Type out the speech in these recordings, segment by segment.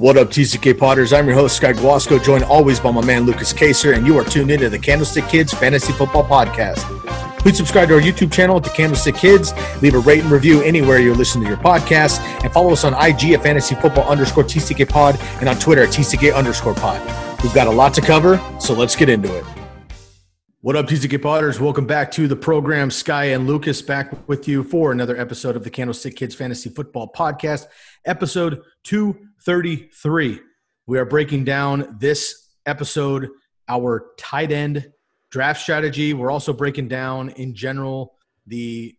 What up, TCK Potters? I'm your host, Sky Guasco, joined always by my man, Lukas Kacer, and you are tuned into the Candlestick Kids Fantasy Football Podcast. Please subscribe to our YouTube channel at the Candlestick Kids, leave a rate and review anywhere you're listening to your podcast, and follow us on IG at Fantasy Football underscore TCK Pod and on Twitter at TCK underscore Pod. We've got a lot to cover, so let's get into it. What up, TCK Potters? Welcome back to the program. Sky and Lukas back with you for another episode of the Candlestick Kids Fantasy Football Podcast, episode 233. We are breaking down this episode, our tight end draft strategy. We're also breaking down in general the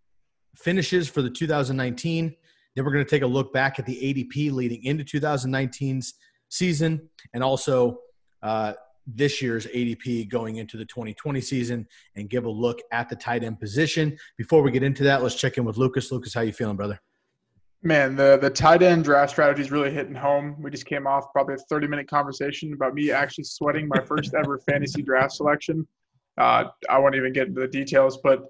finishes for the 2019. Then we're going to take a look back at the ADP leading into 2019's season and also uh, this year's ADP going into the 2020 season and give a look at the tight end position. Before we get into that, let's check in with Lukas. Lukas, how you feeling, brother? Man, the the tight end draft strategy is really hitting home. We just came off probably a 30 minute conversation about me actually sweating my first ever fantasy draft selection. Uh, I won't even get into the details, but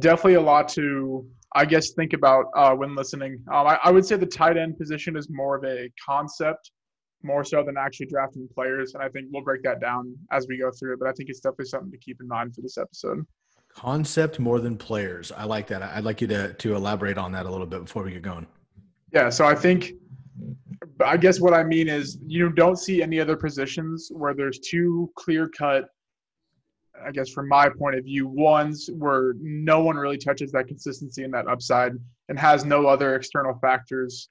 definitely a lot to, I guess, think about uh, when listening. Um, I, I would say the tight end position is more of a concept, more so than actually drafting players. And I think we'll break that down as we go through it. But I think it's definitely something to keep in mind for this episode. Concept more than players. I like that. I'd like you to to elaborate on that a little bit before we get going. Yeah, so I think I guess what I mean is you don't see any other positions where there's two clear cut I guess from my point of view, ones where no one really touches that consistency and that upside and has no other external factors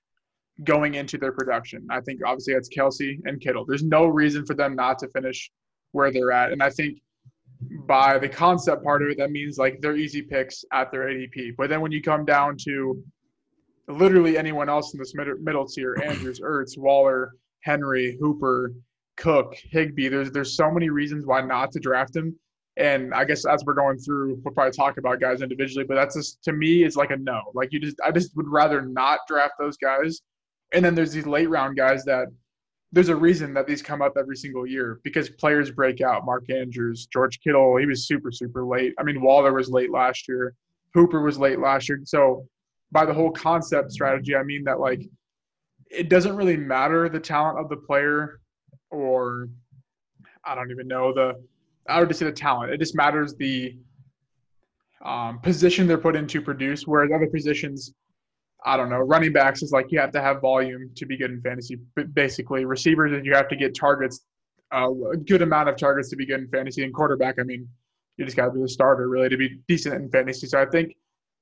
going into their production. I think obviously that's Kelce and Kittle. There's no reason for them not to finish where they're at. And I think by the concept part of it, that means like they're easy picks at their ADP. But then when you come down to literally anyone else in this mid- middle tier Andrews, Ertz, Waller, Henry, Hooper, Cook, Higbee. There's there's so many reasons why not to draft him. And I guess as we're going through, we'll probably talk about guys individually, but that's just to me it's like a no. Like you just I just would rather not draft those guys. And then there's these late round guys that there's a reason that these come up every single year because players break out. Mark Andrews, George Kittle, he was super, super late. I mean, Waller was late last year. Hooper was late last year. So by the whole concept strategy, I mean that like it doesn't really matter the talent of the player or I don't even know the I would just say the talent. It just matters the um, position they're put in to produce. Whereas other positions, I don't know, running backs is like you have to have volume to be good in fantasy. But basically, receivers is you have to get targets, uh, a good amount of targets to be good in fantasy. And quarterback, I mean, you just got to be the starter really to be decent in fantasy. So I think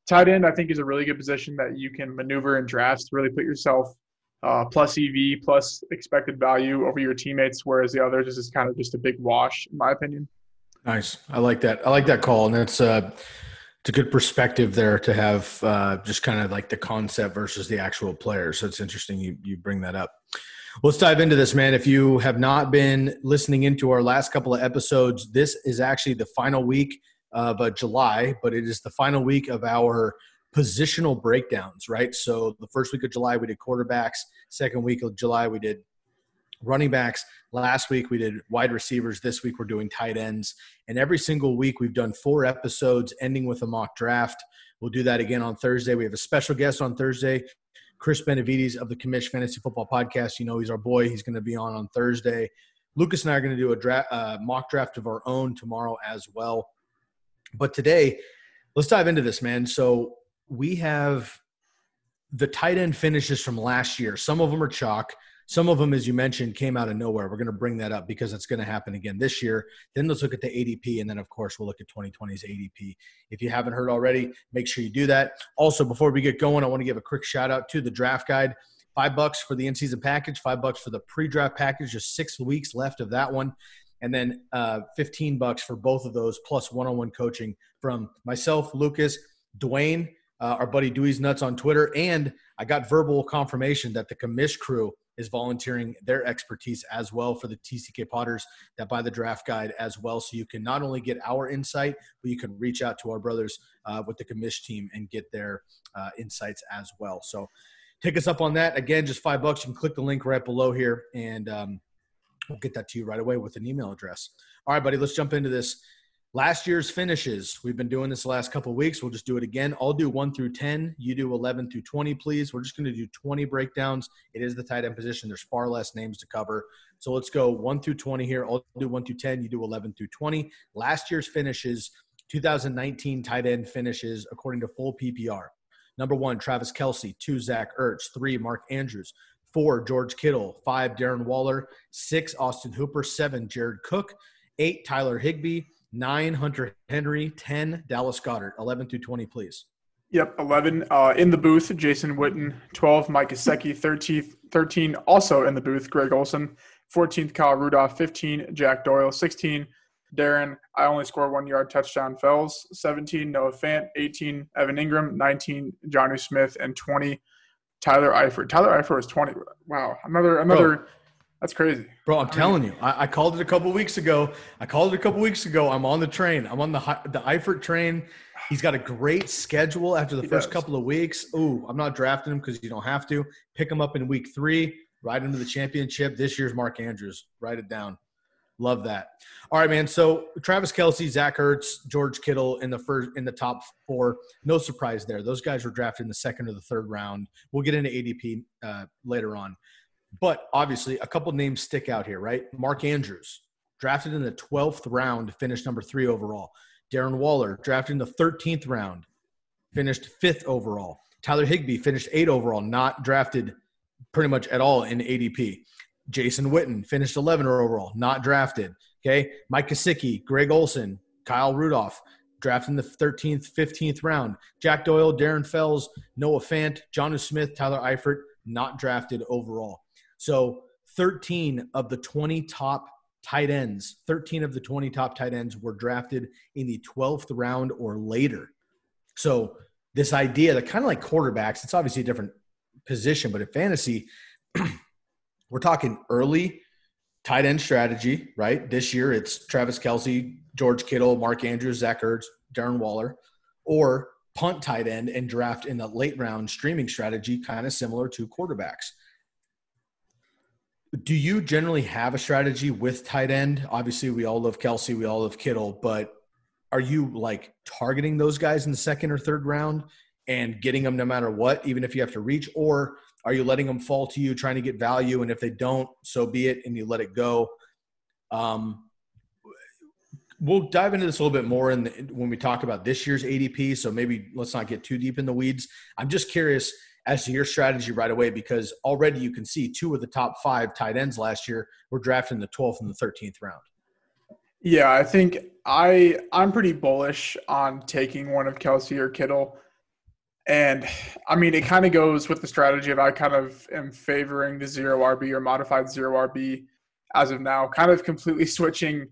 tight end, I think, is a really good position that you can maneuver in drafts really put yourself uh, plus EV, plus expected value over your teammates, whereas the others is kind of just a big wash, in my opinion. Nice. I like that. I like that call. And that's uh, it's a good perspective there to have uh, just kind of like the concept versus the actual player. So it's interesting you, you bring that up. Let's dive into this, man. If you have not been listening into our last couple of episodes, this is actually the final week of uh, July, but it is the final week of our positional breakdowns, right? So the first week of July, we did quarterbacks. Second week of July, we did running backs. Last week, we did wide receivers. This week, we're doing tight ends. And every single week, we've done four episodes ending with a mock draft. We'll do that again on Thursday. We have a special guest on Thursday, Chris Benavides of the Commish Fantasy Football Podcast. You know, he's our boy. He's going to be on on Thursday. Lukas and I are going to do a uh, mock draft of our own tomorrow as well. But today, let's dive into this, man. So we have the tight end finishes from last year. Some of them are chalk. Some of them, as you mentioned, came out of nowhere. We're going to bring that up because it's going to happen again this year. Then let's look at the ADP, and then, of course, we'll look at 2020's ADP. If you haven't heard already, make sure you do that. Also, before we get going, I want to give a quick shout out to the draft guide. Five bucks for the in-season package, five bucks for the pre-draft package. Just six weeks left of that one and then uh, 15 bucks for both of those plus one-on-one coaching from myself lukas dwayne uh, our buddy dewey's nuts on twitter and i got verbal confirmation that the commish crew is volunteering their expertise as well for the TCK Potters that buy the draft guide as well. So you can not only get our insight, but you can reach out to our brothers uh, with the commish team and get their uh, insights as well. So take us up on that. Again, just five bucks. You can click the link right below here and um, we'll get that to you right away with an email address. All right, buddy, let's jump into this. Last year's finishes. We've been doing this the last couple weeks. We'll just do it again. I'll do one through 10. You do 11 through 20, please. We're just going to do 20 breakdowns. It is the tight end position. There's far less names to cover. So let's go one through 20 here. I'll do one through 10. You do 11 through 20. Last year's finishes, 2019 tight end finishes, according to full PPR. Number one, Travis Kelce. Two, Zach Ertz. Three, Mark Andrews. Four, George Kittle. Five, Darren Waller. Six, Austin Hooper. Seven, Jared Cook. Eight, Tyler Higbee nine Hunter Henry, 10 Dallas Goedert. 11 through 20, please. Yep, 11 uh, in the booth, Jason Witten. 12, Mike Gesicki. 13, 13, also in the booth, Greg Olsen, 14th, Kyle Rudolph. 15, Jack Doyle. 16, Darren, I only scored one yard touchdown Fells. 17, Noah Fant. 18, Evan Engram, 19, Jonnu Smith. And 20, Tyler Eifert. Tyler Eifert was 20. Wow, another another Bro, that's crazy. Bro, I'm I telling mean, you, I, I, called it a couple weeks ago. I called it a couple weeks ago. I'm on the train. I'm on the the Eifert train. He's got a great schedule after the first does. couple of weeks. Ooh, I'm not drafting him because you don't have to. Pick him up in week three, ride him to the championship. This year's Mark Andrews. Write it down. Love that. All right, man. So Travis Kelce, Zach Ertz, George Kittle in the first in the top four. No surprise there. Those guys were drafted in the second or the third round. We'll get into ADP uh, later on. But obviously, a couple names stick out here, right? Mark Andrews, drafted in the 12th round, finished number three overall. Darren Waller, drafted in the 13th round, finished fifth overall. Tyler Higbee finished eight overall, not drafted pretty much at all in ADP. Jason Witten finished 11 overall, not drafted. Okay. Mike Gesicki, Greg Olsen, Kyle Rudolph, drafted in the 13th, 15th round. Jack Doyle, Darren Fells, Noah Fant, Jonnu Smith, Tyler Eifert, not drafted overall. So 13 of the 20 top tight ends, 13 of the 20 top tight ends were drafted in the 12th round or later. So this idea that kind of like quarterbacks, it's obviously a different position, but in fantasy, we're talking early tight end strategy, right? This year it's Travis Kelce, George Kittle, Mark Andrews, Zach Ertz, Darren Waller, or punt tight end and draft in the late round streaming strategy, kind of similar to quarterbacks. Do you generally have a strategy with tight end? Obviously, we all love Kelce, we all love Kittle, but are you like targeting those guys in the second or third round and getting them no matter what, even if you have to reach? Or are you letting them fall to you, trying to get value? And if they don't, so be it, and you let it go. Um, we'll dive into this a little bit more in the, when we talk about this year's ADP. So maybe let's not get too deep in the weeds. I'm just curious as to your strategy right away because already you can see two of the top five tight ends last year were drafted in the 12th and the 13th round. Yeah, I think I I'm pretty bullish on taking one of Kelce or Kittle. And I mean, it kind of goes with the strategy of I kind of am favoring the zero RB or modified zero RB as of now, kind of completely switching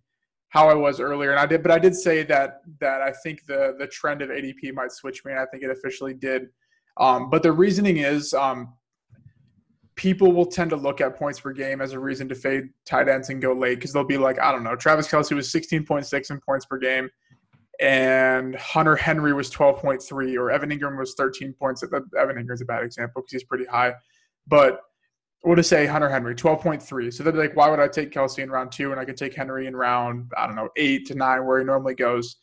how I was earlier. And I did, but I did say that that I think the the trend of ADP might switch me, and I think it officially did um, but the reasoning is um, people will tend to look at points per game as a reason to fade tight ends and go late because they'll be like, I don't know, Travis Kelce was 16.6 in points per game, and Hunter Henry was 12.3, or Evan Engram was 13 points. Evan Engram's a bad example because he's pretty high, but what to say Hunter Henry 12.3. So they'd be like, why would I take Kelce in round two and I could take Henry in round I don't know eight to nine where he normally goes?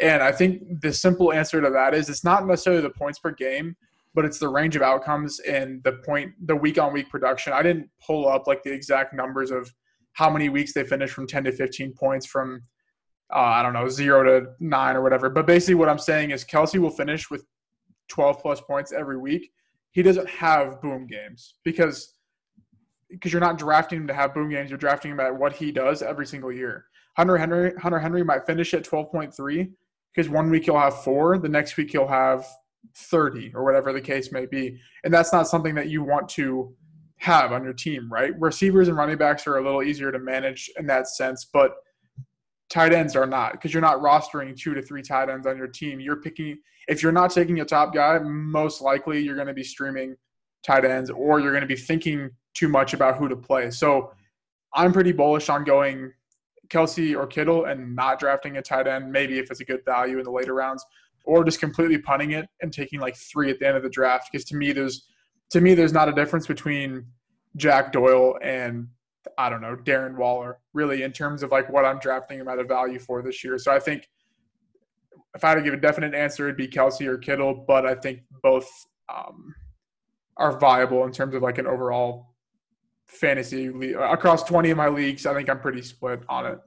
And I think the simple answer to that is it's not necessarily the points per game but it's the range of outcomes and the point the week on week production. I didn't pull up like the exact numbers of how many weeks they finished from 10 to 15 points from uh, I don't know, zero to nine or whatever. But basically, what I'm saying is Kelce will finish with 12 plus points every week. He doesn't have boom games because because you're not drafting him to have boom games. You're drafting him at what he does every single year. Hunter Henry Hunter Henry might finish at 12.3 because one week he'll have four, the next week he'll have 30 or whatever the case may be. And that's not something that you want to have on your team, right? Receivers and running backs are a little easier to manage in that sense, but tight ends are not because you're not rostering two to three tight ends on your team. You're picking, if you're not taking a top guy, most likely you're going to be streaming tight ends or you're going to be thinking too much about who to play. So I'm pretty bullish on going Kelce or Kittle and not drafting a tight end, maybe if it's a good value in the later rounds, or just completely punting it and taking like three at the end of the draft. Because to me, there's to me there's not a difference between Jack Doyle and I don't know Darren Waller really in terms of like what I'm drafting him at a value for this year. So I think if I had to give a definite answer, it'd be Kelce or Kittle, but I think both um, are viable in terms of like an overall fantasy league. across 20 of my leagues. I think I'm pretty split on it.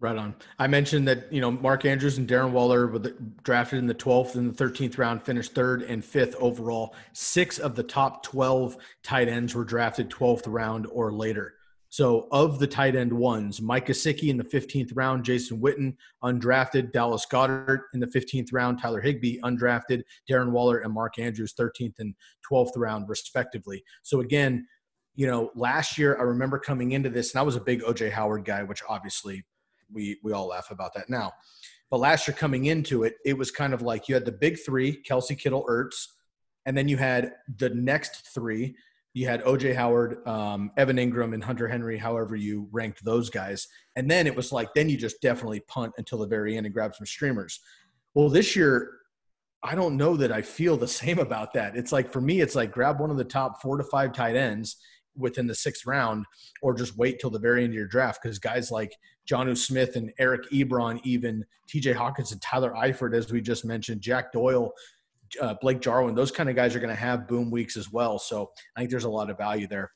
Right on. I mentioned that you know Mark Andrews and Darren Waller were drafted in the 12th and the 13th round, finished third and fifth overall. Six of the top 12 tight ends were drafted 12th round or later. So of the tight end ones, Mike Gesicki in the 15th round, Jason Witten undrafted, Dallas Goedert in the 15th round, Tyler Higbee undrafted, Darren Waller and Mark Andrews 13th and 12th round respectively. So again, you know, last year I remember coming into this, and I was a big OJ Howard guy, which obviously we we all laugh about that now. But last year coming into it, it was kind of like you had the big three: Kelce, Kittle, Ertz, and then you had the next three. You had OJ Howard, um, Evan Engram, and Hunter Henry. However you ranked those guys, and then it was like then you just definitely punt until the very end and grab some streamers. Well, this year I don't know that I feel the same about that. It's like for me, it's like grab one of the top four to five tight ends within the sixth round or just wait till the very end of your draft because guys like Jonnu Smith and Eric Ebron, even TJ Hockenson and Tyler Eifert, as we just mentioned, Jack Doyle, uh, Blake Jarwin, those kind of guys are going to have boom weeks as well. So I think there's a lot of value there.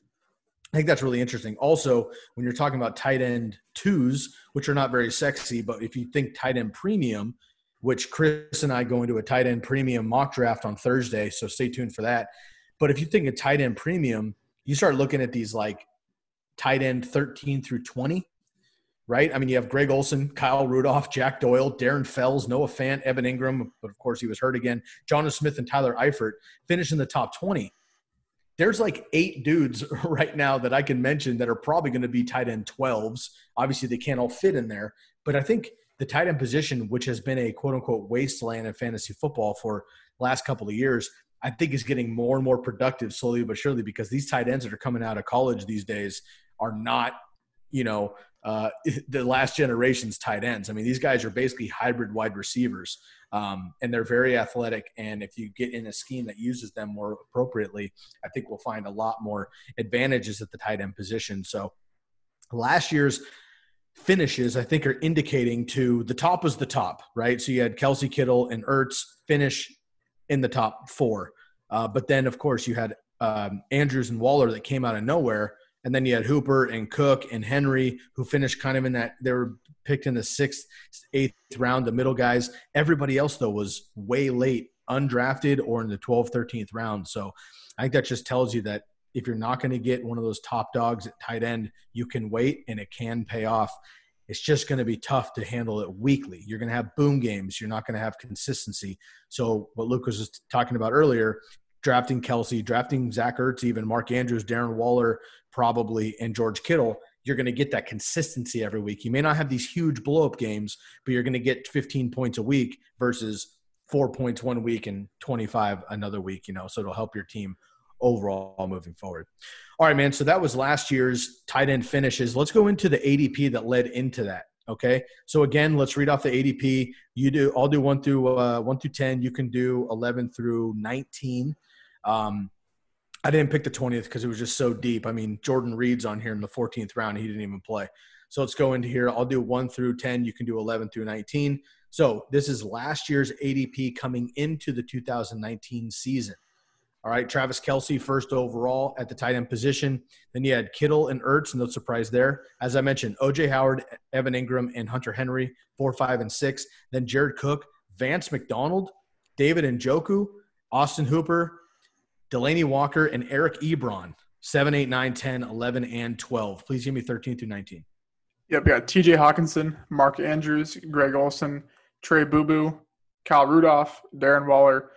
I think that's really interesting. Also, when you're talking about tight end twos, which are not very sexy, but if you think tight end premium, which Chris and I go into a tight end premium mock draft on Thursday, so stay tuned for that. But if you think a tight end premium, you start looking at these like tight end 13 through 20, right? I mean, you have Greg Olsen, Kyle Rudolph, Jack Doyle, Darren Fells, Noah Fant, Evan Engram, but of course he was hurt again, Jonathan Smith and Tyler Eifert finish in the top 20. There's like eight dudes right now that I can mention that are probably going to be tight end 12s. Obviously, they can't all fit in there, but I think the tight end position, which has been a quote unquote wasteland in fantasy football for last couple of years, I think is getting more and more productive slowly but surely because these tight ends that are coming out of college these days are not, you know, uh, the last generation's tight ends. I mean, these guys are basically hybrid wide receivers, um, and they're very athletic. And if you get in a scheme that uses them more appropriately, I think we'll find a lot more advantages at the tight end position. So last year's finishes, I think, are indicating to the top was the top, right? So you had Kelce Kittle and Ertz finish in the top four. Uh, but then, of course, you had um, Andrews and Waller that came out of nowhere. And then you had Hooper and Cook and Henry, who finished kind of in that. They were picked in the sixth, eighth round, the middle guys. Everybody else, though, was way late, undrafted, or in the 12th, 13th round. So I think that just tells you that if you're not going to get one of those top dogs at tight end, you can wait and it can pay off it's just going to be tough to handle it weekly. You're going to have boom games. You're not going to have consistency. So what Luke was talking about earlier, drafting Kelce, drafting Zach Ertz, even Mark Andrews, Darren Waller, probably, and George Kittle, you're going to get that consistency every week. You may not have these huge blow up games, but you're going to get 15 points a week versus four points one week and 25 another week, you know, so it'll help your team overall moving forward. All right, man. So that was last year's tight end finishes. Let's go into the ADP that led into that. Okay. So again, let's read off the ADP. You do. I'll do one through uh, one through ten. You can do eleven through nineteen. Um, I didn't pick the twentieth because it was just so deep. I mean, Jordan Reed's on here in the fourteenth round. He didn't even play. So let's go into here. I'll do one through ten. You can do eleven through nineteen. So this is last year's ADP coming into the 2019 season. All right, Travis Kelce first overall at the tight end position. Then you had Kittle and Ertz, no surprise there. As I mentioned, OJ Howard, Evan Engram, and Hunter Henry, four, five, and six. Then Jared Cook, Vance McDonald, David Njoku, Austin Hooper, Delanie Walker, and Eric Ebron, 7, 8, 9, 10, 11, and 12. Please give me 13 through 19. Yep, got TJ Hockenson, Mark Andrews, Greg Olsen, Trey Boo Boo, Kyle Rudolph, Darren Waller,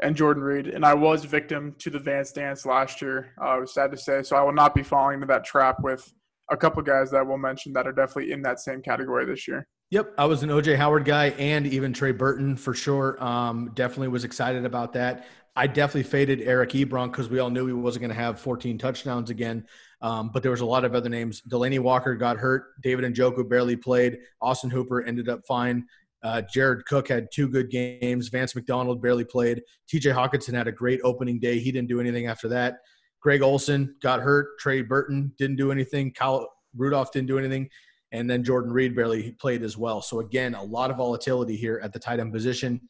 and Jordan Reed. And I was victim to the Vance dance last year. Uh, I was sad to say. So I will not be falling into that trap with a couple guys that we'll mention that are definitely in that same category this year. Yep, I was an OJ Howard guy and even Trey Burton for sure. Um, definitely was excited about that. I definitely faded Eric Ebron because we all knew he wasn't going to have 14 touchdowns again. Um, but there was a lot of other names. Delanie Walker got hurt. David and Njoku barely played. Austin Hooper ended up fine. Uh, Jared Cook had two good games. Vance McDonald barely played. TJ Hockenson had a great opening day. He didn't do anything after that. Greg Olsen got hurt. Trey Burton didn't do anything. Kyle Rudolph didn't do anything. And then Jordan Reed barely played as well. So, again, a lot of volatility here at the tight end position.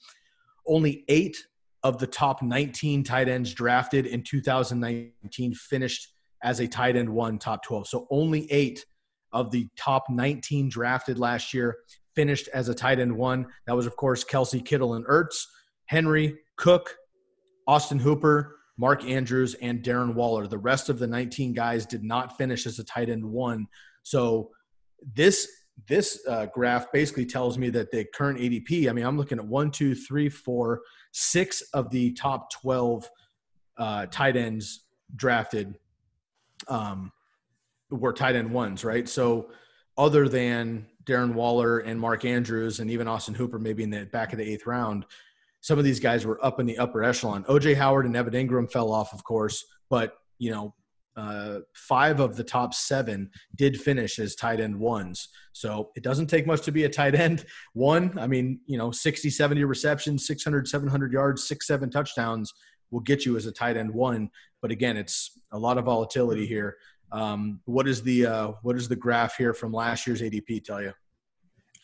Only eight of the top 19 tight ends drafted in 2019 finished as a tight end one top 12. So, only eight of the top 19 drafted last year finished as a tight end one. That was, of course, Kelce Kittle, and Ertz, Henry, Cook, Austin Hooper, Mark Andrews, and Darren Waller. The rest of the 19 guys did not finish as a tight end one. So this this uh, graph basically tells me that the current ADP. I mean, I'm looking at one, two, three, four, six of the top 12 uh, tight ends drafted um, were tight end ones, right? So other than Darren Waller and Mark Andrews and even Austin Hooper, maybe in the back of the eighth round, some of these guys were up in the upper echelon. OJ Howard and Evan Engram fell off, of course, but you know, uh, five of the top seven did finish as tight end ones. So it doesn't take much to be a tight end one. I mean, you know, 60, 70 receptions, 600, 700 yards, six, seven touchdowns will get you as a tight end one. But again, it's a lot of volatility here. Um, what is the uh, what is the graph here from last year's ADP tell you?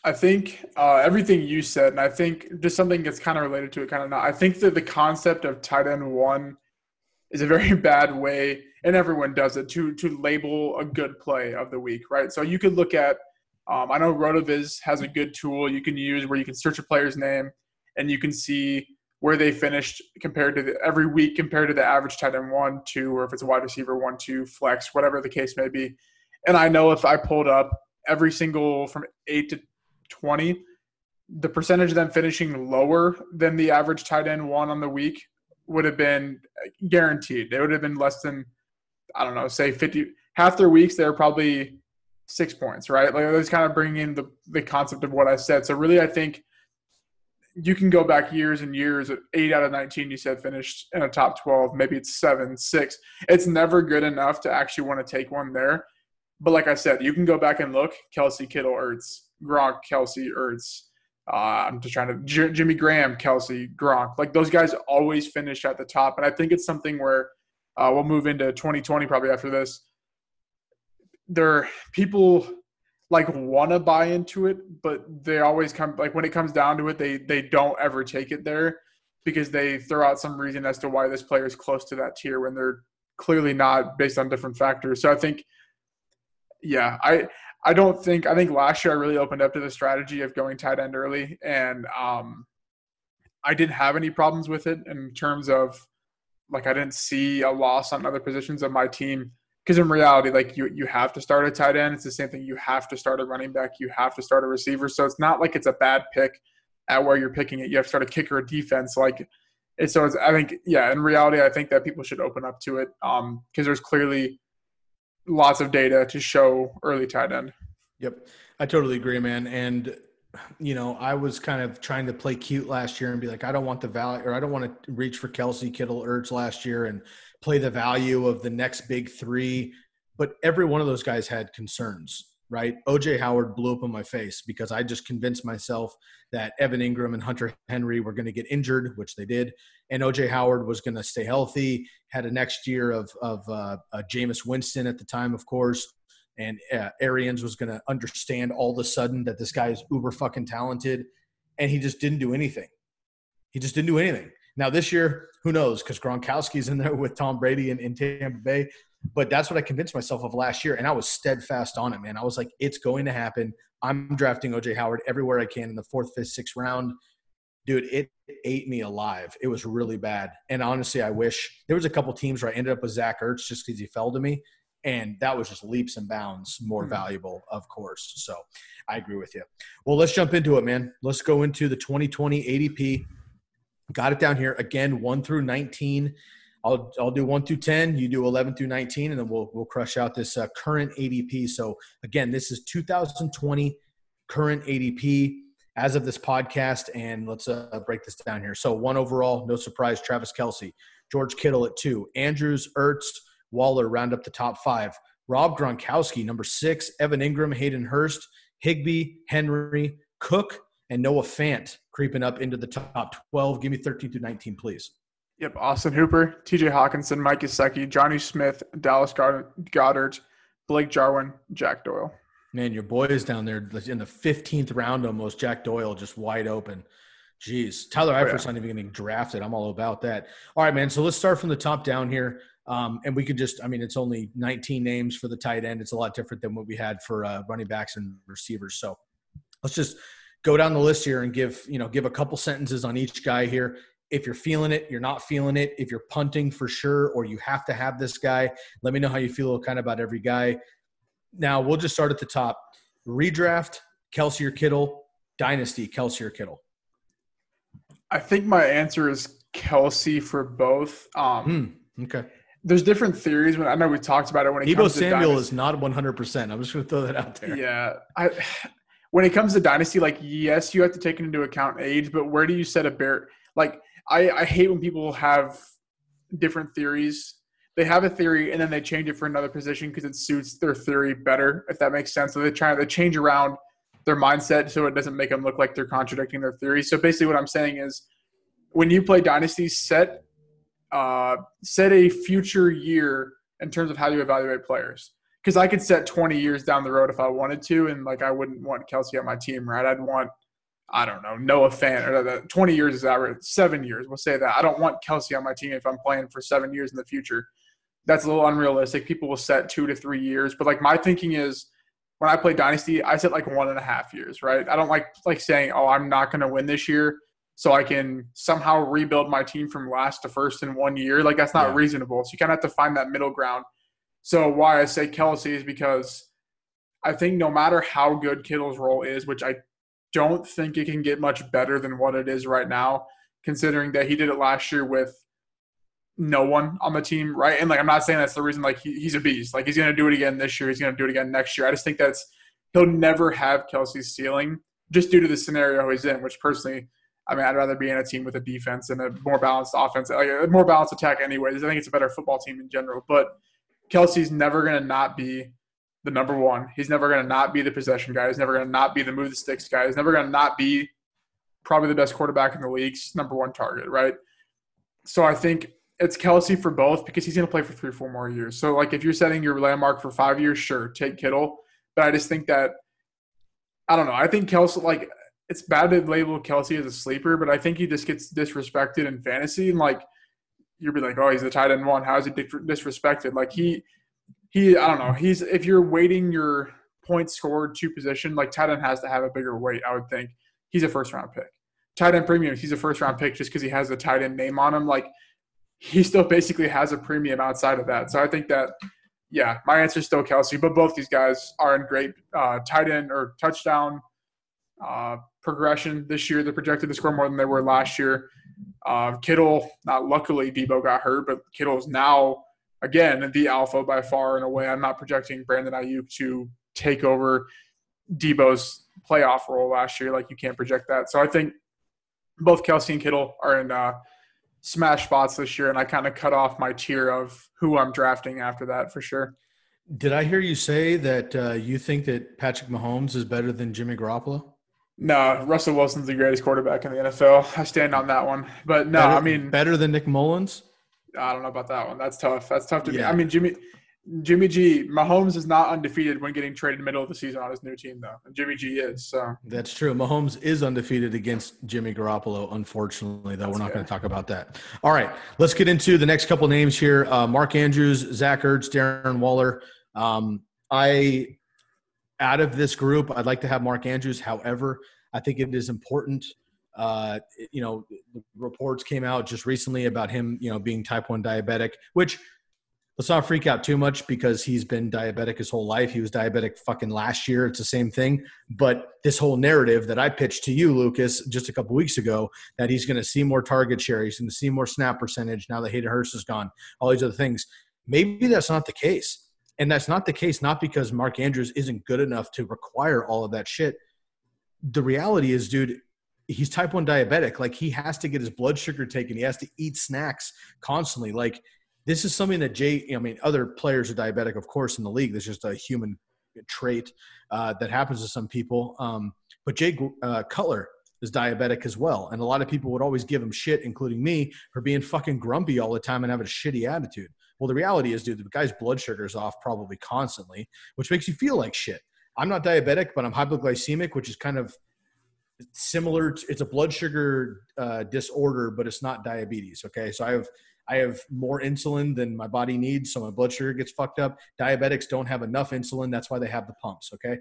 I think uh, everything you said, and I think just something that's kind of related to it, kind of not. I think that the concept of tight end one is a very bad way, and everyone does it to to label a good play of the week, right? So you could look at, um, I know Rotoviz has a good tool you can use where you can search a player's name and you can see where they finished compared to the, every week compared to the average tight end one, two, or if it's a wide receiver one, two, flex, whatever the case may be. And I know if I pulled up every single from eight to 20, the percentage of them finishing lower than the average tight end one on the week would have been guaranteed. They would have been less than, I don't know, say 50. Half their weeks, they're probably six points, right? Like that's kind of bringing in the, the concept of what I said. So really, I think you can go back years and years. Eight out of 19, you said finished in a top 12. Maybe it's seven, six. It's never good enough to actually want to take one there. But like I said, you can go back and look. Kelce, Kittle, Ertz, Gronk, Kelce, Ertz. Uh, I'm just trying to J- Jimmy Graham, Kelce, Gronk. Like those guys always finish at the top, and I think it's something where uh, we'll move into 2020 probably after this. There, people like want to buy into it, but they always come like when it comes down to it, they they don't ever take it there because they throw out some reason as to why this player is close to that tier when they're clearly not based on different factors. So I think, yeah, I I don't think I think last year I really opened up to the strategy of going tight end early, and um, I didn't have any problems with it in terms of like I didn't see a loss on other positions of my team because in reality, like you you have to start a tight end. It's the same thing. You have to start a running back. You have to start a receiver. So it's not like it's a bad pick at where you're picking it. You have to start a kicker, a defense. Like it's so it's, I think yeah. In reality, I think that people should open up to it because um, there's clearly lots of data to show early tight end. Yep. I totally agree, man. And you know, I was kind of trying to play cute last year and be like, I don't want the value or I don't want to reach for Kelce, Kittle Ertz last year and play the value of the next big three. But every one of those guys had concerns, right? OJ Howard blew up in my face because I just convinced myself that Evan Engram and Hunter Henry were going to get injured, which they did, and OJ Howard was going to stay healthy. Had a next year of of uh, uh, Jameis Winston at the time, of course, and uh, Arians was going to understand all of a sudden that this guy is uber fucking talented, and he just didn't do anything. He just didn't do anything. Now this year, who knows? Because Gronkowski's in there with Tom Brady in, in Tampa Bay. But that's what I convinced myself of last year, and I was steadfast on it, man. I was like, it's going to happen. I'm drafting OJ Howard everywhere I can in the fourth, fifth, sixth round. Dude, it ate me alive. It was really bad. And honestly, I wish there was a couple teams where I ended up with Zach Ertz just because he fell to me and that was just leaps and bounds more mm-hmm. valuable, of course. So I agree with you. Well, let's jump into it, man. Let's go into the 2020 ADP. Got it down here again, one through 19. I'll, I'll do one through 10. You do 11 through 19, and then we'll, we'll crush out this uh, current ADP. So again, this is 2020 current ADP as of this podcast. And let's uh, break this down here. So, one overall, no surprise, Travis Kelce, George Kittle at two, Andrews, Ertz, Waller round up the top five, Rob Gronkowski, number six, Evan Engram, Hayden Hurst, Higbee, Henry, Cook, and Noah Fant creeping up into the top 12. Give me 13 through 19, please. Yep, Austin Hooper, TJ Hockenson, Mike Gesicki, Jonnu Smith, Dallas Goedert, Blake Jarwin, Jack Doyle. Man, your boy is down there in the 15th round almost. Jack Doyle just wide open. Jeez. Tyler Eifert's oh, yeah. not even getting drafted. I'm all about that. All right, man. So let's start from the top down here. Um, and we could just, I mean, it's only 19 names for the tight end. It's a lot different than what we had for uh, running backs and receivers. So let's just go down the list here and give, you know, give a couple sentences on each guy here if you're feeling it, you're not feeling it, if you're punting for sure, or you have to have this guy, let me know how you feel kind of about every guy. Now, we'll just start at the top. Redraft, kelce or Kittle, Dynasty, kelce or Kittle. I think my answer is kelce for both. Um, mm, okay. There's different theories. When I know we talked about it when it Deebo comes Samuel to is not 100. percent I'm just going to throw that out there. Yeah, I, when it comes to dynasty, like yes, you have to take into account age, but where do you set a bear? Like I, I hate when people have different theories. They have a theory and then they change it for another position because it suits their theory better, if that makes sense. So they try to change around their mindset so it doesn't make them look like they're contradicting their theory. So basically, what I'm saying is, when you play Dynasty, set uh, set a future year in terms of how you evaluate players. Because I could set 20 years down the road if I wanted to, and like I wouldn't want Kelce on my team, right? I'd want I don't know, Noah Fan or the 20 years is average, seven years, we'll say that. I don't want Kelce on my team if I'm playing for seven years in the future. That's a little unrealistic. People will set two to three years. But like my thinking is when I play Dynasty, I set like one and a half years, right? I don't like like saying, oh, I'm not going to win this year so I can somehow rebuild my team from last to first in one year. Like that's not yeah. reasonable. So you kind of have to find that middle ground. So why I say Kelce is because I think no matter how good Kittle's role is, which I don't think it can get much better than what it is right now, considering that he did it last year with no one on the team, right? And like, I'm not saying that's the reason. Like, he, he's a beast. Like, he's to do it again this year. He's to do it again next year. I just think that's he'll never have Kelce's ceiling just due to the scenario he's in. Which personally, I mean, I'd rather be in a team with a defense and a more balanced offense, like a more balanced attack. Anyways, I think it's a better football team in general. But Kelce's never going to not be the number one. He's never going to not be the possession guy. He's never going to not be the move the sticks guy. He's never going to not be probably the best quarterback in the league's number one target, right? So I think it's Kelce for both because he's going to play for three or four more years. So like if you're setting your landmark for five years, sure, take Kittle. But I just think that I don't know. I think Kelce like it's bad to label Kelce as a sleeper, but I think he just gets disrespected in fantasy and like you'll be like, oh, he's the tight end one. How is he disrespected? Like he he I don't know. He's if you're weighting your points scored to position, like tight end has to have a bigger weight. I would think he's a first round pick. Tight end premium, he's a first round pick just because he has the tight end name on him. Like he still basically has a premium outside of that. So I think that yeah, my answer is still Kelce, but both these guys are in great uh, tight end or touchdown uh, progression this year. They're projected to score more than they were last year. Uh, Kittle, not luckily, Deebo got hurt, but Kittle's now again, the alpha by far in a way. I'm not projecting Brandon Aiyuk to take over Deebo's playoff role last year. Like you can't project that. So I think both Kelce and Kittle are in uh, smash spots this year, and I kind of cut off my tier of who I'm drafting after that for sure. Did I hear you say that uh, you think that Patrick Mahomes is better than Jimmy Garoppolo? No, Russell Wilson's the greatest quarterback in the NFL. I stand on that one. But no, better, I mean better than Nick Mullens. I don't know about that one. That's tough. That's tough to yeah. be. I mean, Jimmy Jimmy G, Mahomes is not undefeated when getting traded middle of the season on his new team, though. And Jimmy G is. So that's true. Mahomes is undefeated against Jimmy Garoppolo. Unfortunately, though, that's we're not going to talk about that. All right, let's get into the next couple names here. Uh, Mark Andrews, Zach Ertz, Darren Waller. Um, I out of this group, I'd like to have Mark Andrews. However, I think it is important uh, you know, reports came out just recently about him, you know, being type 1 diabetic, which let's not freak out too much because he's been diabetic his whole life. He was diabetic fucking last year. It's the same thing. But this whole narrative that I pitched to you, Lukas, just a couple weeks ago, that he's going to see more target share, he's going to see more snap percentage now that Hayden Hurst is gone, all these other things. Maybe that's not the case. And that's not the case, not because Mark Andrews isn't good enough to require all of that shit the reality is, dude, he's type 1 diabetic. Like he has to get his blood sugar taken. He has to eat snacks constantly. Like this is something that Jay, I mean, other players are diabetic, of course, in the league. That's just a human trait uh, that happens to some people. Um, but Jay uh, Cutler is diabetic as well. And a lot of people would always give him shit, including me, for being fucking grumpy all the time and having a shitty attitude. Well, the reality is, dude, the guy's blood sugar is off probably constantly, which makes you feel like shit. I'm not diabetic, but I'm hypoglycemic, which is kind of similar. To, it's a blood sugar uh, disorder, but it's not diabetes. Okay, so I have I have more insulin than my body needs, so my blood sugar gets fucked up. Diabetics don't have enough insulin. That's why they have the pumps. Okay.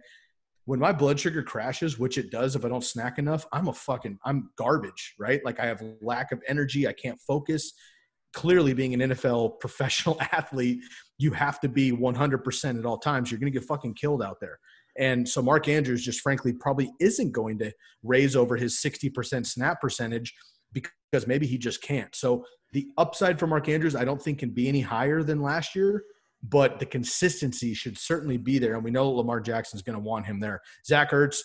When my blood sugar crashes, which it does if I don't snack enough, I'm a fucking, I'm garbage, right? Like I have lack of energy. I can't focus. Clearly, being an NFL professional athlete, you have to be 100% at all times. You're going to get fucking killed out there. And so Mark Andrews just frankly probably isn't going to raise over his 60% snap percentage because maybe he just can't. So the upside for Mark Andrews, I don't think can be any higher than last year, but the consistency should certainly be there. And we know Lamar Jackson's going to want him there. Zach Ertz,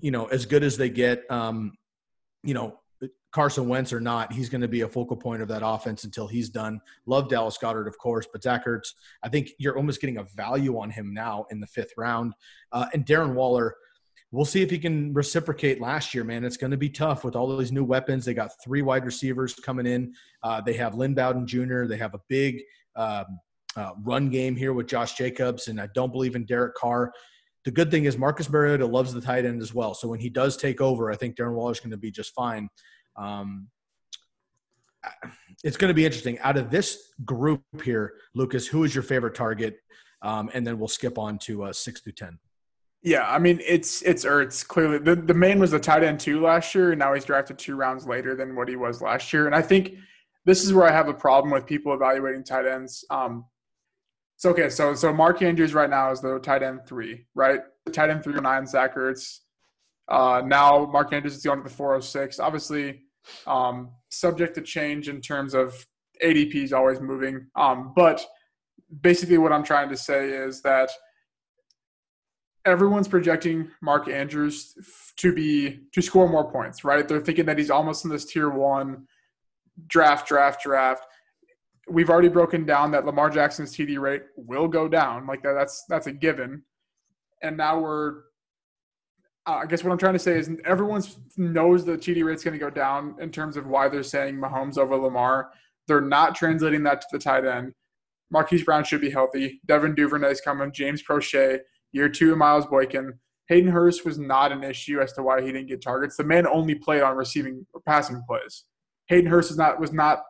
you know, as good as they get, um, you know, Carson Wentz or not, he's going to be a focal point of that offense until he's done. Love Dallas Goedert, of course, but Zach Ertz, I think you're almost getting a value on him now in the fifth round. Uh, and Darren Waller, we'll see if he can reciprocate last year, man. It's going to be tough with all these new weapons. They got three wide receivers coming in. Uh, they have Lynn Bowden Jr. They have a big um, uh, run game here with Josh Jacobs, and I don't believe in Derek Carr. The good thing is Marcus Mariota loves the tight end as well. So when he does take over, I think Darren Waller is going to be just fine. Um, it's going to be interesting. Out of this group here, Lukas, who is your favorite target? Um, and then we'll skip on to uh, six through ten. Yeah, I mean it's it's Ertz clearly. The the main was the tight end two last year, and now he's drafted two rounds later than what he was last year. And I think this is where I have a problem with people evaluating tight ends. Um, so okay, so so Mark Andrews right now is the tight end three, right? The tight end three nine Zach Ertz. Uh, now Mark Andrews is going to the four oh six. Obviously, um, subject to change in terms of ADP is always moving. Um, but basically, what I'm trying to say is that everyone's projecting Mark Andrews to be to score more points, right? They're thinking that he's almost in this tier one draft, draft, draft. We've already broken down that Lamar Jackson's TD rate will go down, like that. That's that's a given. And now we're, uh, I guess what I'm trying to say is everyone knows the TD rate's going to go down in terms of why they're saying Mahomes over Lamar. They're not translating that to the tight end. Marquise Brown should be healthy. Devin Duvernay's coming. James Proche Year two, Miles Boykin. Hayden Hurst was not an issue as to why he didn't get targets. The man only played on receiving or passing plays. Hayden Hurst is not was not.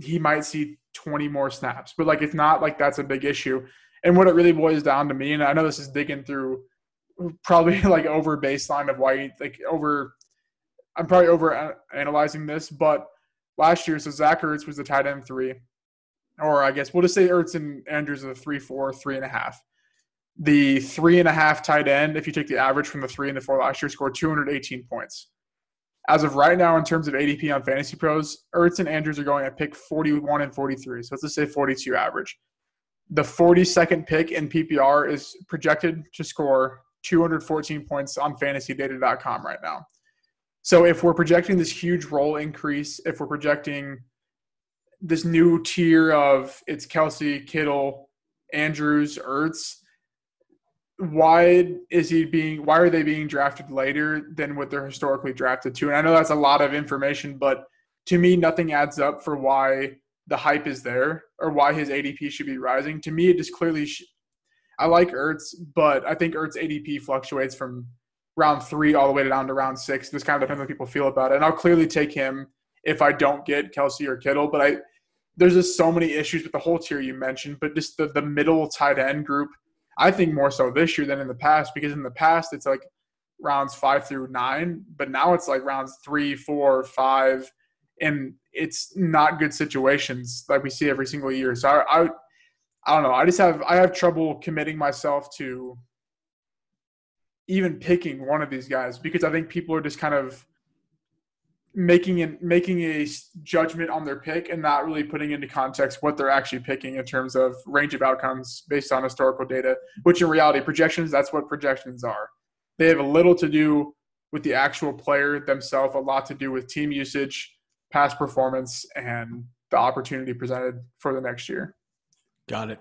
He might see 20 more snaps, but like it's not like that's a big issue. And what it really boils down to me, and I know this is digging through probably like over baseline of why like over. I'm probably over uh, analyzing this, but last year, so Zach Ertz was the tight end three, or I guess we'll just say Ertz and Andrews are the three, four, three and a half the three and a half tight end, if you take the average from the three and the four last year, scored 218 points. As of right now, in terms of ADP on Fantasy Pros, Ertz and Andrews are going at pick 41 and 43. So let's just say 42 average. The 42nd pick in PPR is projected to score 214 points on fantasydata.com right now. So if we're projecting this huge role increase, if we're projecting this new tier of it's Kelce, Kittle, Andrews, Ertz, why is he being why are they being drafted later than what they're historically drafted to? And i know that's a lot of information but to me nothing adds up for why the hype is there or why his adp should be rising. To me it just clearly sh- i like ertz but i think ertz adp fluctuates from round three all the way down to round six. This kind of depends on how people feel about it. And i'll clearly take him if i don't get kelce or kittle but i there's just so many issues with the whole tier you mentioned but just the, the middle tight end group I think more so this year than in the past because in the past it's like rounds five through nine, but now it's like rounds three, four, five, and it's not good situations like we see every single year. So I, I, I don't know. I just have I have trouble committing myself to even picking one of these guys because I think people are just kind of making an, making a judgment on their pick and not really putting into context what they're actually picking in terms of range of outcomes based on historical data which in reality projections that's what projections are they have a little to do with the actual player themselves, a lot to do with team usage, past performance, and the opportunity presented for the next year. Got it.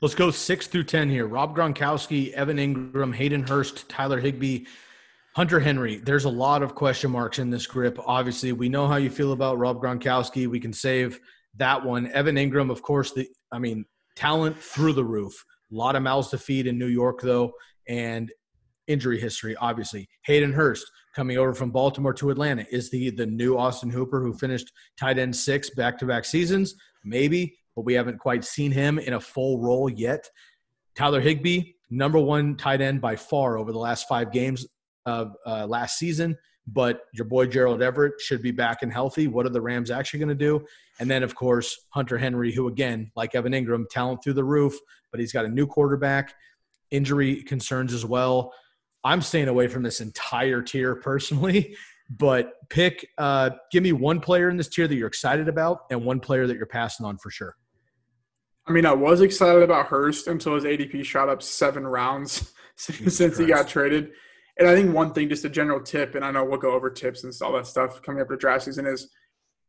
Let's go six through 10 here. Rob Gronkowski, Evan Engram Hayden Hurst, Tyler Higbee, Hunter Henry. There's a lot of question marks in this grip. Obviously, we know how you feel about Rob Gronkowski. We can save that one. Evan Engram, of course, the I mean, talent through the roof. A lot of mouths to feed in New York, though, and injury history, obviously. Hayden Hurst coming over from Baltimore to Atlanta. Is the the new Austin Hooper who finished tight end six back to back seasons? Maybe, but we haven't quite seen him in a full role yet. Tyler Higbee, number one tight end by far over the last five games of uh, last season. But your boy Gerald Everett should be back and healthy. What are the Rams actually going to do? And then, of course, Hunter Henry, who, again, like Evan Engram, talent through the roof, but he's got a new quarterback, injury concerns as well. I'm staying away from this entire tier personally, but pick, uh, give me one player in this tier that you're excited about and one player that you're passing on for sure. I mean, I was excited about Hurst until his ADP shot up seven rounds since Christ. he got traded. And I think one thing, just a general tip, and I know we'll go over tips and all that stuff coming up to draft season, is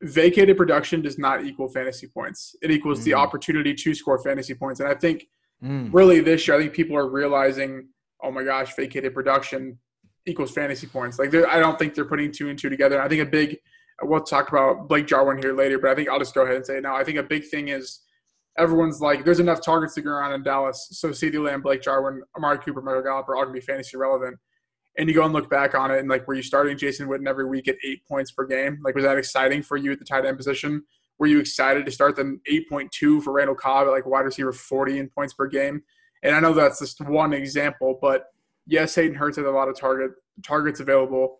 vacated production does not equal fantasy points. It equals mm. the opportunity to score fantasy points. And I think mm. really this year, I think people are realizing, oh my gosh, vacated production equals fantasy points. Like I don't think they're putting two and two together. I think a big, we'll talk about Blake Jarwin here later, but I think I'll just go ahead and say it now. I think a big thing is everyone's like, there's enough targets to go around in Dallas. So CeeDee Lamb, Blake Jarwin, Amari Cooper, Michael Gallup are all going to be fantasy relevant and you go and look back on it and like were you starting Jason Witten every week at eight points per game? Like was that exciting for you at the tight end position? Were you excited to start them 8.2 for Randall Cobb at like wide receiver 40 in points per game? And I know that's just one example, but yes, Hayden Hurst has a lot of target targets available.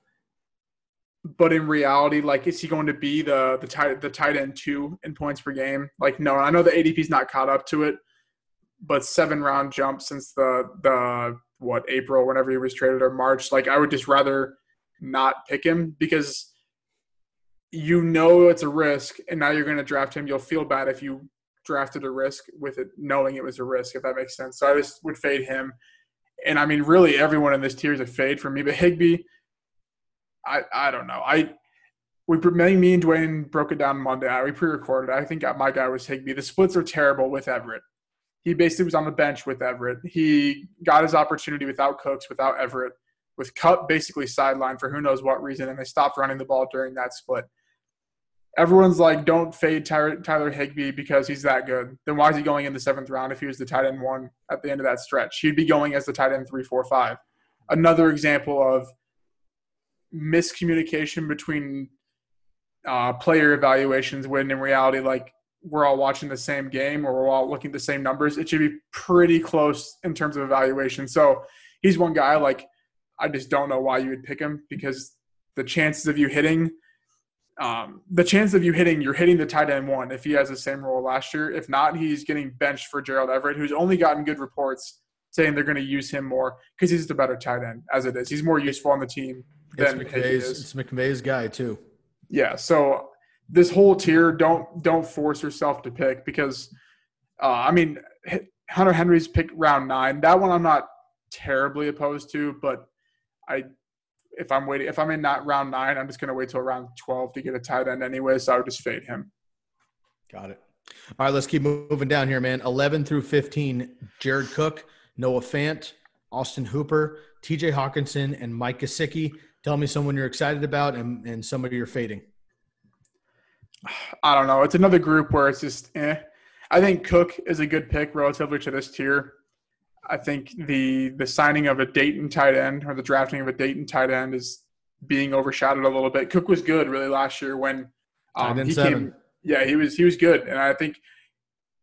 But in reality, like is he going to be the the tight the tight end two in points per game? Like no, I know the ADP's not caught up to it, but seven round jump since the the what April, whenever he was traded, or March. Like I would just rather not pick him because you know it's a risk, and now you're going to draft him. You'll feel bad if you drafted a risk with it knowing it was a risk, if that makes sense. So I just would fade him. And I mean, really, everyone in this tier is a fade for me. But Higbee, I I don't know. I we me, me and Dwayne broke it down Monday. We pre-recorded. I think my guy was Higbee. The splits are terrible with Everett. He basically was on the bench with Everett. He got his opportunity without Cooks, without Everett, with Kupp basically sidelined for who knows what reason, and they stopped running the ball during that split. Everyone's like, don't fade Tyler, Tyler Higbee because he's that good. Then why is he going in the seventh round if he was the tight end one at the end of that stretch? He'd be going as the tight end three, four, five. Another example of miscommunication between uh, player evaluations when in reality, like we're all watching the same game or we're all looking at the same numbers, it should be pretty close in terms of evaluation. So he's one guy like I just don't know why you would pick him because the chances of you hitting um, the chance of you hitting you're hitting the tight end one if he has the same role last year. If not, he's getting benched for Gerald Everett, who's only gotten good reports saying they're going to use him more because he's the better tight end as it is. He's more useful on the team than it's McVay's, It's McVay's guy too. Yeah, so this whole tier don't don't force yourself to pick because uh, I mean Hunter Henry's pick round nine. That one I'm not terribly opposed to, but I if I'm waiting if I'm in that round nine, I'm just gonna wait till round twelve to get a tight end anyway. So I would just fade him. Got it. All right, let's keep moving down here, man. Eleven through fifteen: Jared Cook, Noah Fant, Austin Hooper, T.J. Hockenson, and Mike Gesicki. Tell me someone you're excited about and, and somebody you're fading. I don't know. It's another group where it's just eh. I think Cook is a good pick relatively to this tier. I think the the signing of a Dayton tight end or the drafting of a Dayton tight end is being overshadowed a little bit. Cook was good really last year when um, he seven. came. Yeah, he was he was good, and I think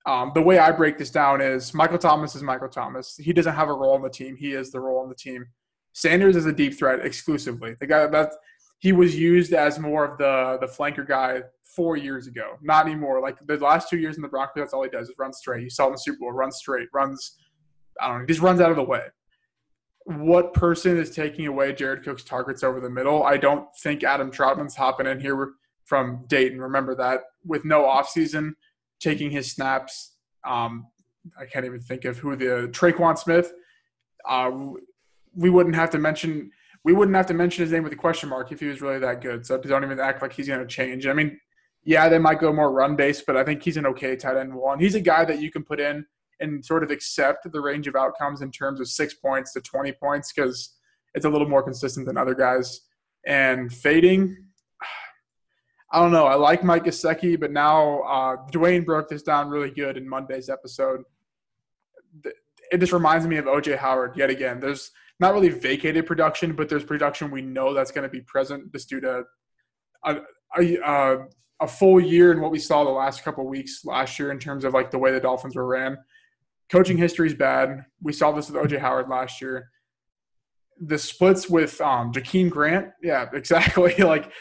um, the way I break this down is Michael Thomas is Michael Thomas. He doesn't have a role on the team. He is the role on the team. Sanders is a deep threat exclusively. The guy that he was used as more of the the flanker guy four years ago. Not anymore. Like the last two years in the Broncos, that's all he does is run straight. You saw in the Super Bowl, run straight, runs. I don't know, He just runs out of the way. What person is taking away Jared Cook's targets over the middle? I don't think Adam Trautman's hopping in here from Dayton. Remember that with no offseason, taking his snaps. Um, I can't even think of who the Tre'Quan Smith. Uh, we wouldn't have to mention we wouldn't have to mention his name with a question mark if he was really that good. So don't even act like he's going to change. I mean, yeah, they might go more run based, but I think he's an okay tight end one. He's a guy that you can put in and sort of accept the range of outcomes in terms of six points to 20 points because it's a little more consistent than other guys. And fading, I don't know. I like Mike Gesicki, but now uh, Dwayne broke this down really good in Monday's episode. It just reminds me of OJ Howard yet again. There's not really vacated production, but there's production we know that's going to be present just due to a, a, uh, a full year and what we saw the last couple weeks last year in terms of like the way the Dolphins were ran. Coaching history is bad. We saw this with OJ Howard last year. The splits with um, Jakeem Grant, yeah, exactly. like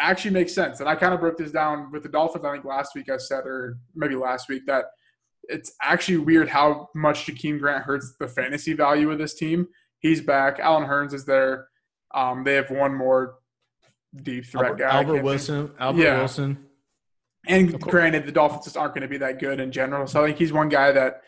actually makes sense. And I kind of broke this down with the Dolphins. I think last week I said, or maybe last week, that it's actually weird how much Jakeem Grant hurts the fantasy value of this team. He's back. Allen Hurns is there. Um, they have one more deep threat Albert, guy. Albert Wilson. Albert yeah. Wilson. And granted, the Dolphins just aren't going to be that good in general. So I think he's one guy that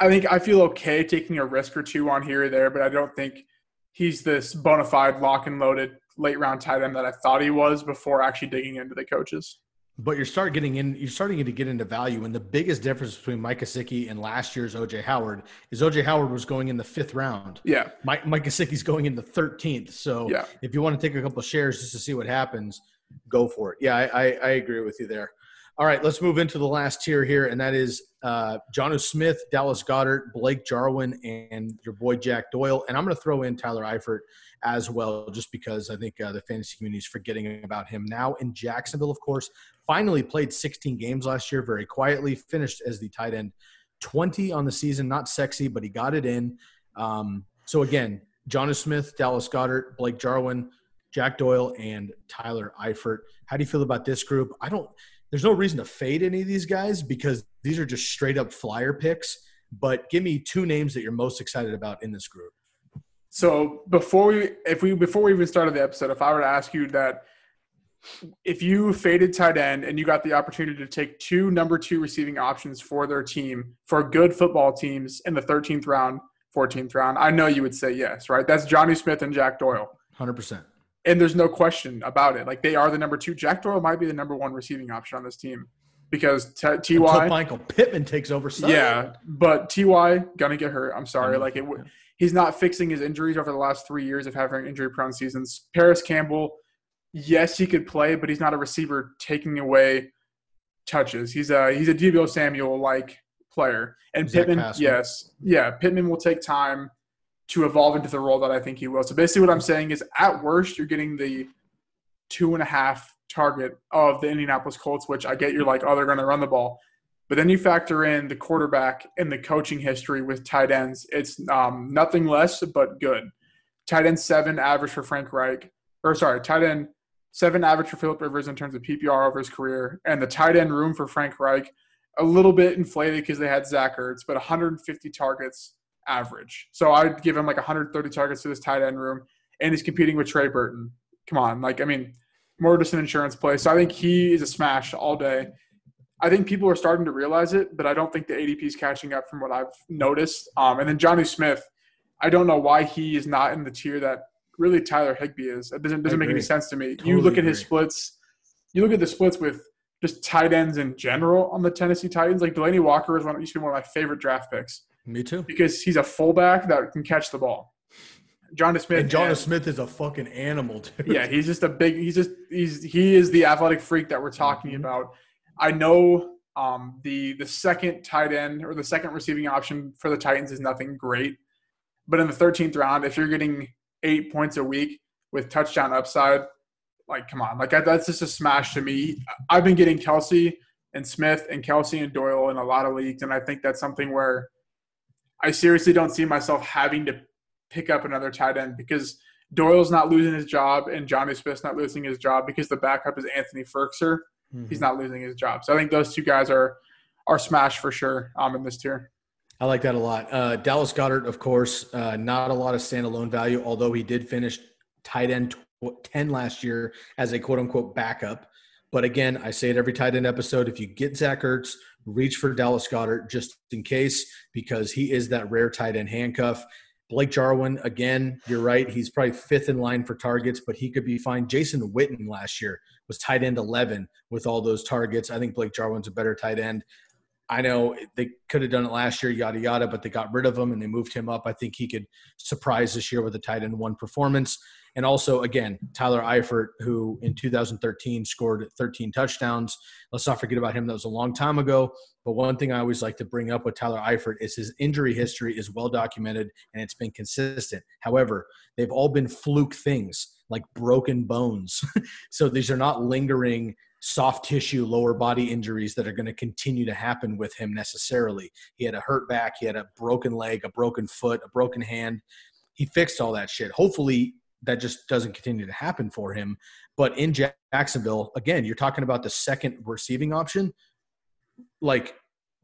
I think I feel okay taking a risk or two on here or there, but I don't think he's this bona fide lock and loaded late round tight end that I thought he was before actually digging into the coaches. But you're starting getting in. You're starting to get into value, and the biggest difference between Mike Gesicki and last year's OJ Howard is OJ Howard was going in the fifth round. Yeah, Mike Mike Gesicki's going in the thirteenth. So yeah. if you want to take a couple shares just to see what happens, go for it. Yeah, I, I, I agree with you there. All right, let's move into the last tier here, and that is uh, Jonnu Smith, Dallas Goedert, Blake Jarwin, and your boy Jack Doyle. And I'm going to throw in Tyler Eifert as well, just because I think uh, the fantasy community is forgetting about him now in Jacksonville, of course. Finally played 16 games last year very quietly, finished as the tight end 20 on the season. Not sexy, but he got it in. Um, so again, Jonnu Smith, Dallas Goedert, Blake Jarwin, Jack Doyle, and Tyler Eifert. How do you feel about this group? I don't. There's no reason to fade any of these guys because these are just straight up flyer picks. But give me two names that you're most excited about in this group. So before we, if we, before we even started the episode, if I were to ask you that, if you faded tight end and you got the opportunity to take two number two receiving options for their team for good football teams in the 13th round, 14th round, I know you would say yes, right? That's Jonnu Smith and Jack Doyle. 100%. And there's no question about it. Like they are the number two. Jack Doyle might be the number one receiving option on this team because Ty Until Michael Pittman takes over. Yeah, but Ty gonna get hurt. I'm sorry. Mm-hmm. Like it, he's not fixing his injuries over the last three years of having injury prone seasons. Parris Campbell, yes, he could play, but he's not a receiver taking away touches. He's a he's a Deebo Samuel like player. And Zach Pittman, yes, yeah, Pittman will take time to evolve into the role that I think he will. So basically, what I'm saying is, at worst, you're getting the two and a half target of the Indianapolis Colts, which I get you're like, oh, they're going to run the ball. But then you factor in the quarterback and the coaching history with tight ends. It's um, nothing less but good. Tight end seven average for Frank Reich, or sorry, tight end seven average for Philip Rivers in terms of PPR over his career, and the tight end room for Frank Reich a little bit inflated because they had Zach Ertz, but 150 targets average. So I'd give him like 130 targets to this tight end room, and he's competing with Trey Burton. Come on, like I mean, more just an insurance play. So I think he is a smash all day. I think people are starting to realize it, but I don't think the ADP is catching up from what I've noticed. Um, and then Jonnu Smith, I don't know why he is not in the tier that really Tyler Higbee is. It doesn't doesn't make any sense to me. Totally you look at agree. his splits. You look at the splits with just tight ends in general on the Tennessee Titans. Like Delanie Walker is one used to be one of my favorite draft picks. Me too. Because he's a fullback that can catch the ball. Jonnu Smith. And Jonnu Smith is a fucking animal, dude. Yeah, he's just a big. He's just he's he is the athletic freak that we're talking mm-hmm. about. I know um, the the second tight end or the second receiving option for the Titans is nothing great, but in the 13th round, if you're getting eight points a week with touchdown upside, like come on, like that's just a smash to me. I've been getting Kelce and Smith and Kelce and Doyle in a lot of leagues, and I think that's something where I seriously don't see myself having to pick up another tight end because Doyle's not losing his job and Jonnu Smith's not losing his job because the backup is Anthony Firkser. Mm-hmm. He's not losing his job. So I think those two guys are are smash for sure um, in this tier. I like that a lot. Uh, Dallas Goedert, of course, uh, not a lot of standalone value, although he did finish tight end 10 last year as a quote unquote backup. But again, I say it every tight end episode. If you get Zach Ertz, reach for Dallas Goedert just in case, because he is that rare tight end handcuff. Blake Jarwin, again, you're right. He's probably fifth in line for targets, but he could be fine. Jason Witten last year was tight end 11 with all those targets. I think Blake Jarwin's a better tight end. I know they could have done it last year, yada yada, but they got rid of him and they moved him up. I think he could surprise this year with a tight end one performance. And also, again, Tyler Eifert, who in 2013 scored 13 touchdowns. Let's not forget about him. That was a long time ago. But one thing I always like to bring up with Tyler Eifert is his injury history is well documented and it's been consistent. However, they've all been fluke things like broken bones. so these are not lingering soft tissue lower body injuries that are going to continue to happen with him necessarily. He had a hurt back, he had a broken leg, a broken foot, a broken hand. He fixed all that shit. Hopefully that just doesn't continue to happen for him. But in Jacksonville, again, you're talking about the second receiving option, like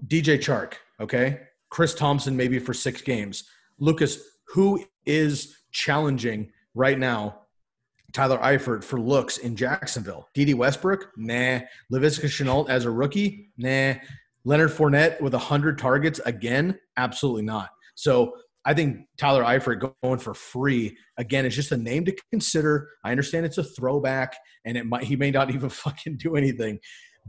DJ Chark, okay? Chris Thompson maybe for 6 games. Lucas, who is challenging right now Tyler Eifert for looks in Jacksonville. Dede Westbrook, nah. Laviska Shenault as a rookie, nah. Leonard Fournette with 100 targets again, absolutely not. So I think Tyler Eifert going for free again is just a name to consider. I understand it's a throwback, and it might he may not even fucking do anything,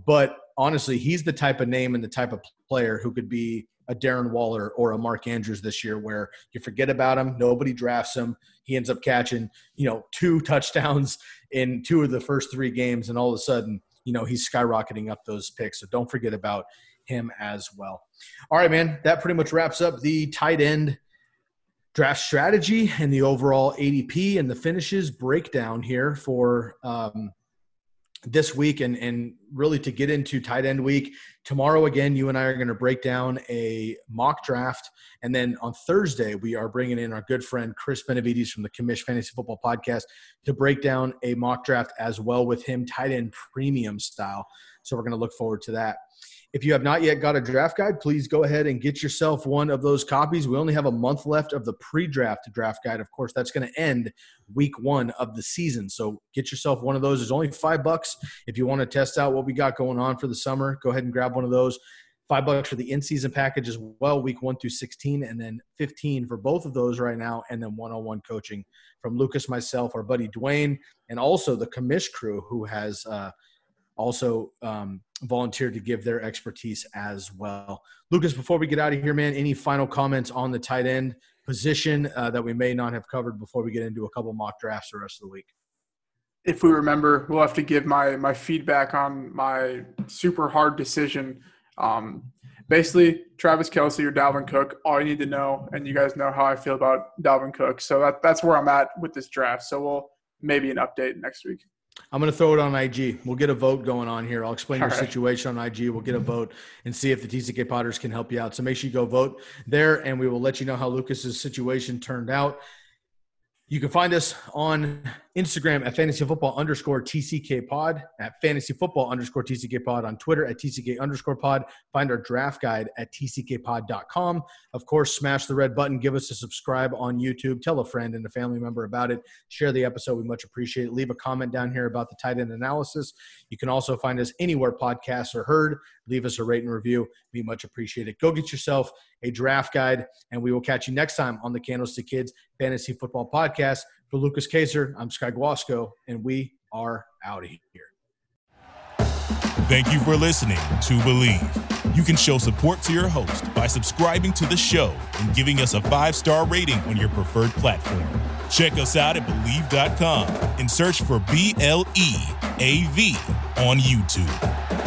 but honestly, he's the type of name and the type of player who could be a Darren Waller or a Mark Andrews this year, where you forget about him, nobody drafts him, he ends up catching you know two touchdowns in two of the first three games, and all of a sudden you know he's skyrocketing up those picks. So don't forget about him as well. All right, man, that pretty much wraps up the tight end draft strategy and the overall ADP and the finishes breakdown here for um, this week and and really to get into tight end week. Tomorrow again you and i are going to break down a mock draft. And then on thursday we are bringing in our good friend chris benavides from the commish fantasy football podcast to break down a mock draft as well with him tight end premium style. So we're going to look forward to that if you have not yet got a draft guide, please go ahead and get yourself one of those copies. We only have a month left of the pre draft draft guide. Of course, that's going to end week one of the season. So get yourself one of those. There's only five bucks. If you want to test out what we got going on for the summer, go ahead and grab one of those. Five bucks for the in season package as well, week one through 16, and then 15 for both of those right now, and then one on one coaching from Lukas, myself, our buddy Dwayne, and also the commish crew who has. Uh, also um, volunteered to give their expertise as well. Lukas, before we get out of here, man, any final comments on the tight end position uh, that we may not have covered before we get into a couple mock drafts the rest of the week? If we remember, we'll have to give my my feedback on my super hard decision. Um, basically, Travis Kelce or Dalvin Cook, all you need to know, and you guys know how I feel about Dalvin Cook. So that, that's where I'm at with this draft. So we'll maybe an update next week. I'm going to throw it on IG. We'll get a vote going on here. I'll explain All your right. situation on IG. We'll get a vote and see if the TCK Potters can help you out. So make sure you go vote there, and we will let you know how Lukas's situation turned out. You can find us on Instagram at fantasy football underscore TCK pod, at fantasy football underscore TCK pod, on Twitter at TCK underscore pod. Find our draft guide at TCKpod.com. Of course, smash the red button, give us a subscribe on YouTube, tell a friend and a family member about it, share the episode. We much appreciate it. Leave a comment down here about the tight end analysis. You can also find us anywhere podcasts are heard. Leave us a rate and review. Be much appreciated. Go get yourself a draft guide, and we will catch you next time on the Candlestick Kids Fantasy Football Podcast. For Lukas Kacer, I'm Sky Guasco, and we are out of here. Thank you for listening to Believe. You can show support to your host by subscribing to the show and giving us a five star rating on your preferred platform. Check us out at Bleav.com and search for B L E A V on YouTube.